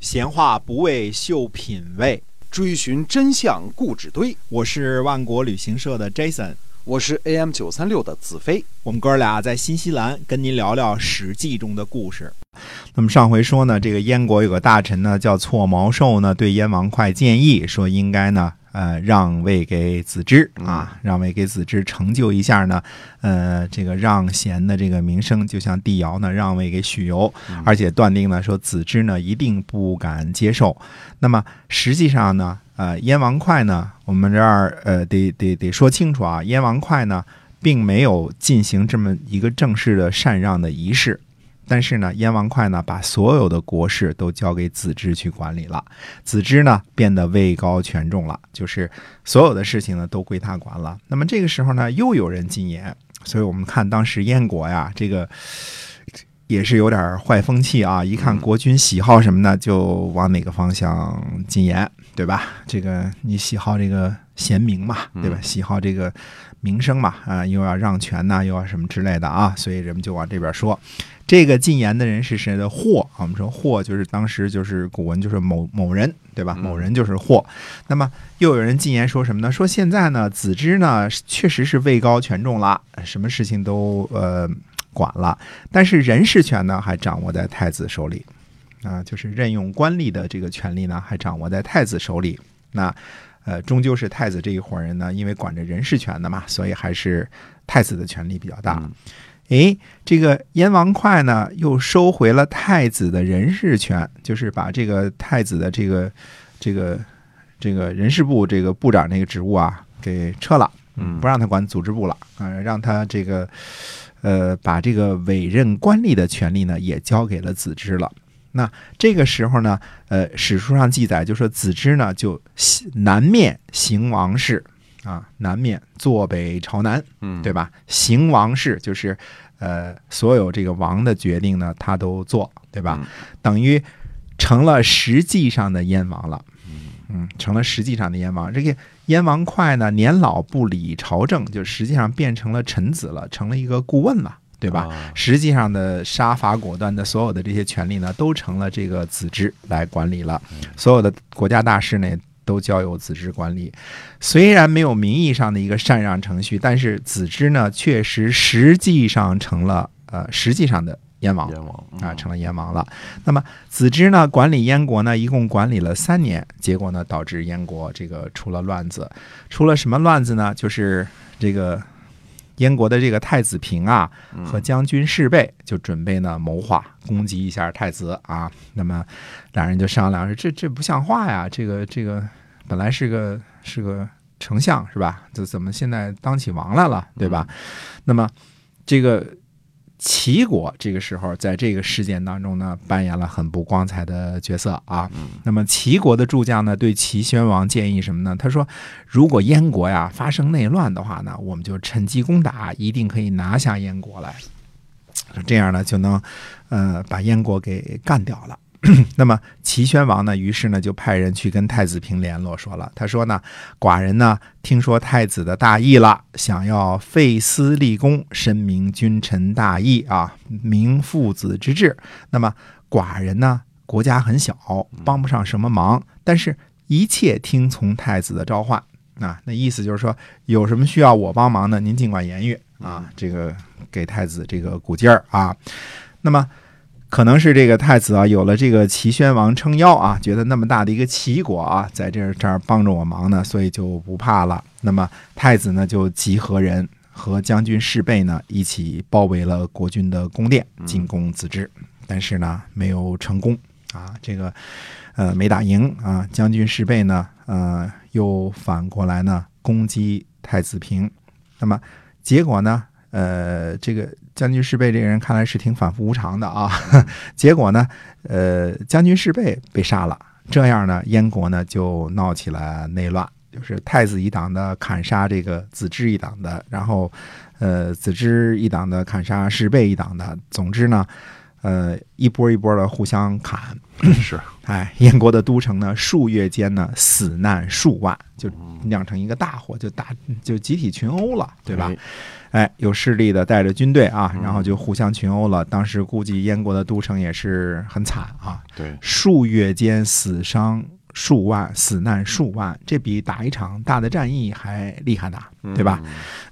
闲话不为秀品味，追寻真相固纸堆。我是万国旅行社的 Jason，我是 AM 九三六的子飞。我们哥俩在新西兰跟您聊聊《史记》中的故事。那么上回说呢，这个燕国有个大臣呢叫错毛寿呢，对燕王哙建议说，应该呢。呃，让位给子之啊，让位给子之，成就一下呢。呃，这个让贤的这个名声，就像帝尧呢让位给许由，而且断定呢说子之呢一定不敢接受。那么实际上呢，呃，燕王哙呢，我们这儿呃得得得说清楚啊，燕王哙呢并没有进行这么一个正式的禅让的仪式。但是呢，燕王哙呢，把所有的国事都交给子之去管理了。子之呢，变得位高权重了，就是所有的事情呢都归他管了。那么这个时候呢，又有人进言，所以我们看当时燕国呀，这个也是有点坏风气啊。一看国君喜好什么呢，就往哪个方向进言，对吧？这个你喜好这个贤明嘛，对吧？喜好这个名声嘛，啊，又要让权呐，又要什么之类的啊，所以人们就往这边说。这个进言的人是谁的？霍，我们说霍就是当时就是古文就是某某人，对吧？某人就是霍。那么又有人进言说什么呢？说现在呢，子之呢确实是位高权重了，什么事情都呃管了，但是人事权呢还掌握在太子手里啊，就是任用官吏的这个权利呢还掌握在太子手里。那呃，终究是太子这一伙人呢，因为管着人事权的嘛，所以还是太子的权力比较大。哎，这个燕王哙呢，又收回了太子的人事权，就是把这个太子的这个这个这个人事部这个部长那个职务啊给撤了，嗯，不让他管组织部了，啊，让他这个呃把这个委任官吏的权利呢也交给了子之了。那这个时候呢，呃，史书上记载就说子之呢就南面行王事。啊，南面坐北朝南，嗯，对吧？行王事就是，呃，所有这个王的决定呢，他都做，对吧？等于成了实际上的燕王了，嗯，成了实际上的燕王。这个燕王哙呢，年老不理朝政，就实际上变成了臣子了，成了一个顾问了，对吧？实际上的杀伐果断的所有的这些权利呢，都成了这个子之来管理了，所有的国家大事呢。都交由子之管理，虽然没有名义上的一个禅让程序，但是子之呢，确实实际上成了呃实际上的燕王，燕王啊，成了燕王了。那么子之呢，管理燕国呢，一共管理了三年，结果呢，导致燕国这个出了乱子，出了什么乱子呢？就是这个。燕国的这个太子平啊，和将军士备就准备呢谋划攻击一下太子啊。那么两人就商量说：“这这不像话呀！这个这个本来是个是个丞相是吧？这怎么现在当起王来了，对吧？那么这个。”齐国这个时候在这个事件当中呢，扮演了很不光彩的角色啊。那么齐国的助将呢，对齐宣王建议什么呢？他说，如果燕国呀发生内乱的话呢，我们就趁机攻打，一定可以拿下燕国来。这样呢，就能呃把燕国给干掉了。那么齐宣王呢，于是呢就派人去跟太子平联络，说了，他说呢，寡人呢听说太子的大义了，想要废私立功，申明君臣大义啊，明父子之志。那么寡人呢，国家很小，帮不上什么忙，但是一切听从太子的召唤啊。那意思就是说，有什么需要我帮忙的，您尽管言语啊。这个给太子这个鼓劲儿啊。那么。可能是这个太子啊，有了这个齐宣王撑腰啊，觉得那么大的一个齐国啊，在这这儿帮着我忙呢，所以就不怕了。那么太子呢，就集合人和将军士备呢，一起包围了国君的宫殿，进攻子之。但是呢，没有成功啊，这个呃没打赢啊。将军士备呢，呃，又反过来呢攻击太子平。那么结果呢？呃，这个将军士贝这个人看来是挺反复无常的啊。结果呢，呃，将军士贝被杀了，这样呢，燕国呢就闹起了内乱，就是太子一党的砍杀这个子之一党的，然后呃，子之一党的砍杀士贝一党的。总之呢，呃，一波一波的互相砍。是，哎，燕国的都城呢，数月间呢，死难数万，就酿成一个大火，就大就集体群殴了，对吧？哎，有势力的带着军队啊，然后就互相群殴了。当时估计燕国的都城也是很惨啊，对，数月间死伤数万，死难数万，这比打一场大的战役还厉害呢，对吧？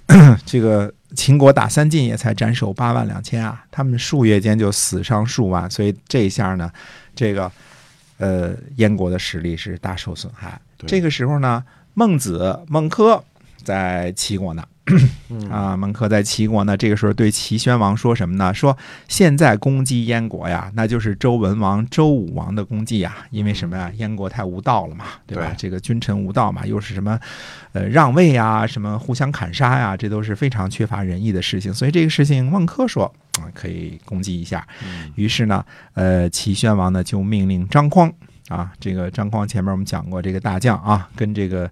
这个秦国打三晋也才斩首八万两千啊，他们数月间就死伤数万，所以这一下呢，这个呃燕国的实力是大受损害。这个时候呢，孟子孟轲在齐国呢。啊，孟轲在齐国呢，这个时候对齐宣王说什么呢？说现在攻击燕国呀，那就是周文王、周武王的功绩呀。因为什么呀？燕国太无道了嘛，对吧？这个君臣无道嘛，又是什么呃让位呀，什么互相砍杀呀，这都是非常缺乏仁义的事情。所以这个事情，孟轲说啊，可以攻击一下。于是呢，呃，齐宣王呢就命令张匡啊，这个张匡前面我们讲过，这个大将啊，跟这个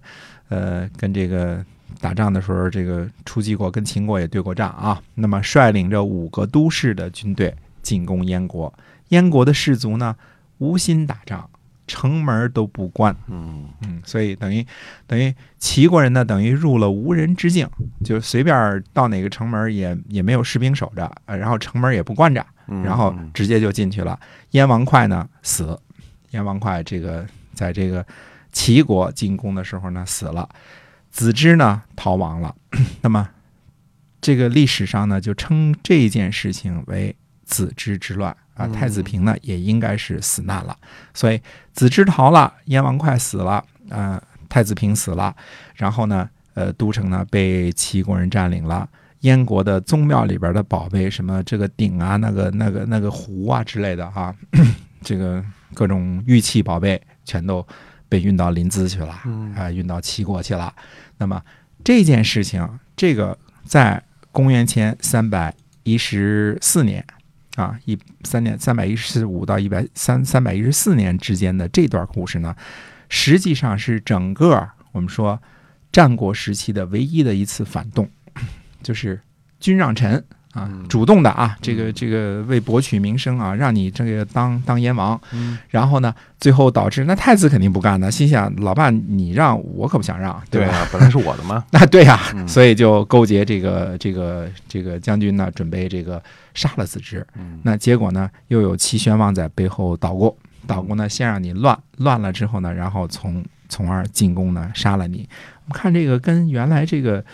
呃跟这个。打仗的时候，这个出击过，跟秦国也对过仗啊。那么率领着五个都市的军队进攻燕国，燕国的士卒呢无心打仗，城门都不关。嗯嗯，所以等于等于齐国人呢，等于入了无人之境，就随便到哪个城门也也没有士兵守着，然后城门也不关着，然后直接就进去了。燕王哙呢死，燕王哙这个在这个齐国进攻的时候呢死了。子之呢逃亡了，那么这个历史上呢就称这件事情为子之之乱啊。太子平呢也应该是死难了，所以子之逃了，燕王哙死了，呃，太子平死了，然后呢，呃，都城呢被齐国人占领了，燕国的宗庙里边的宝贝，什么这个鼎啊，那个那个那个壶啊之类的哈，这个各种玉器宝贝全都被运到临淄去了，啊，运到齐国去了。那么这件事情，这个在公元前三百一十四年啊，一三年三百一十五到一百三三百一十四年之间的这段故事呢，实际上是整个我们说战国时期的唯一的一次反动，就是君让臣。啊，主动的啊，这个这个为博取名声啊，让你这个当当燕王，然后呢，最后导致那太子肯定不干呢，心想老爸你让我可不想让，对吧？本来是我的嘛，那 对呀，所以就勾结这个这个这个将军呢，准备这个杀了子之。那结果呢，又有齐宣王在背后捣鼓，捣鼓呢，先让你乱乱了之后呢，然后从从而进攻呢，杀了你。我们看这个跟原来这个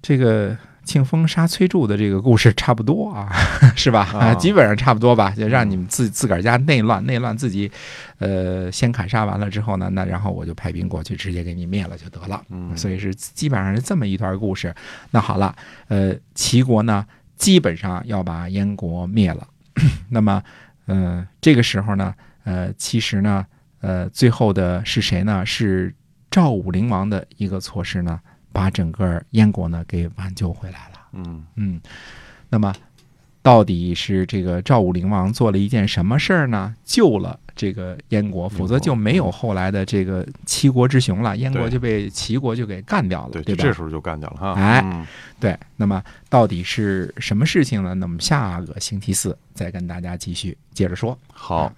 这个。庆丰杀崔杼的这个故事差不多啊，是吧？啊，基本上差不多吧。就让你们自自个儿家内乱，内乱自己，呃，先砍杀完了之后呢，那然后我就派兵过去，直接给你灭了就得了。嗯，所以是基本上是这么一段故事。那好了，呃，齐国呢，基本上要把燕国灭了。那么，呃，这个时候呢，呃，其实呢，呃，最后的是谁呢？是赵武灵王的一个措施呢？把整个燕国呢给挽救回来了。嗯嗯，那么到底是这个赵武灵王做了一件什么事儿呢？救了这个燕国，否则就没有后来的这个七国之雄了，燕国就被齐国就给干掉了，对吧？这时候就干掉了哈。哎，对，那么到底是什么事情呢？那么下个星期四再跟大家继续接着说。好。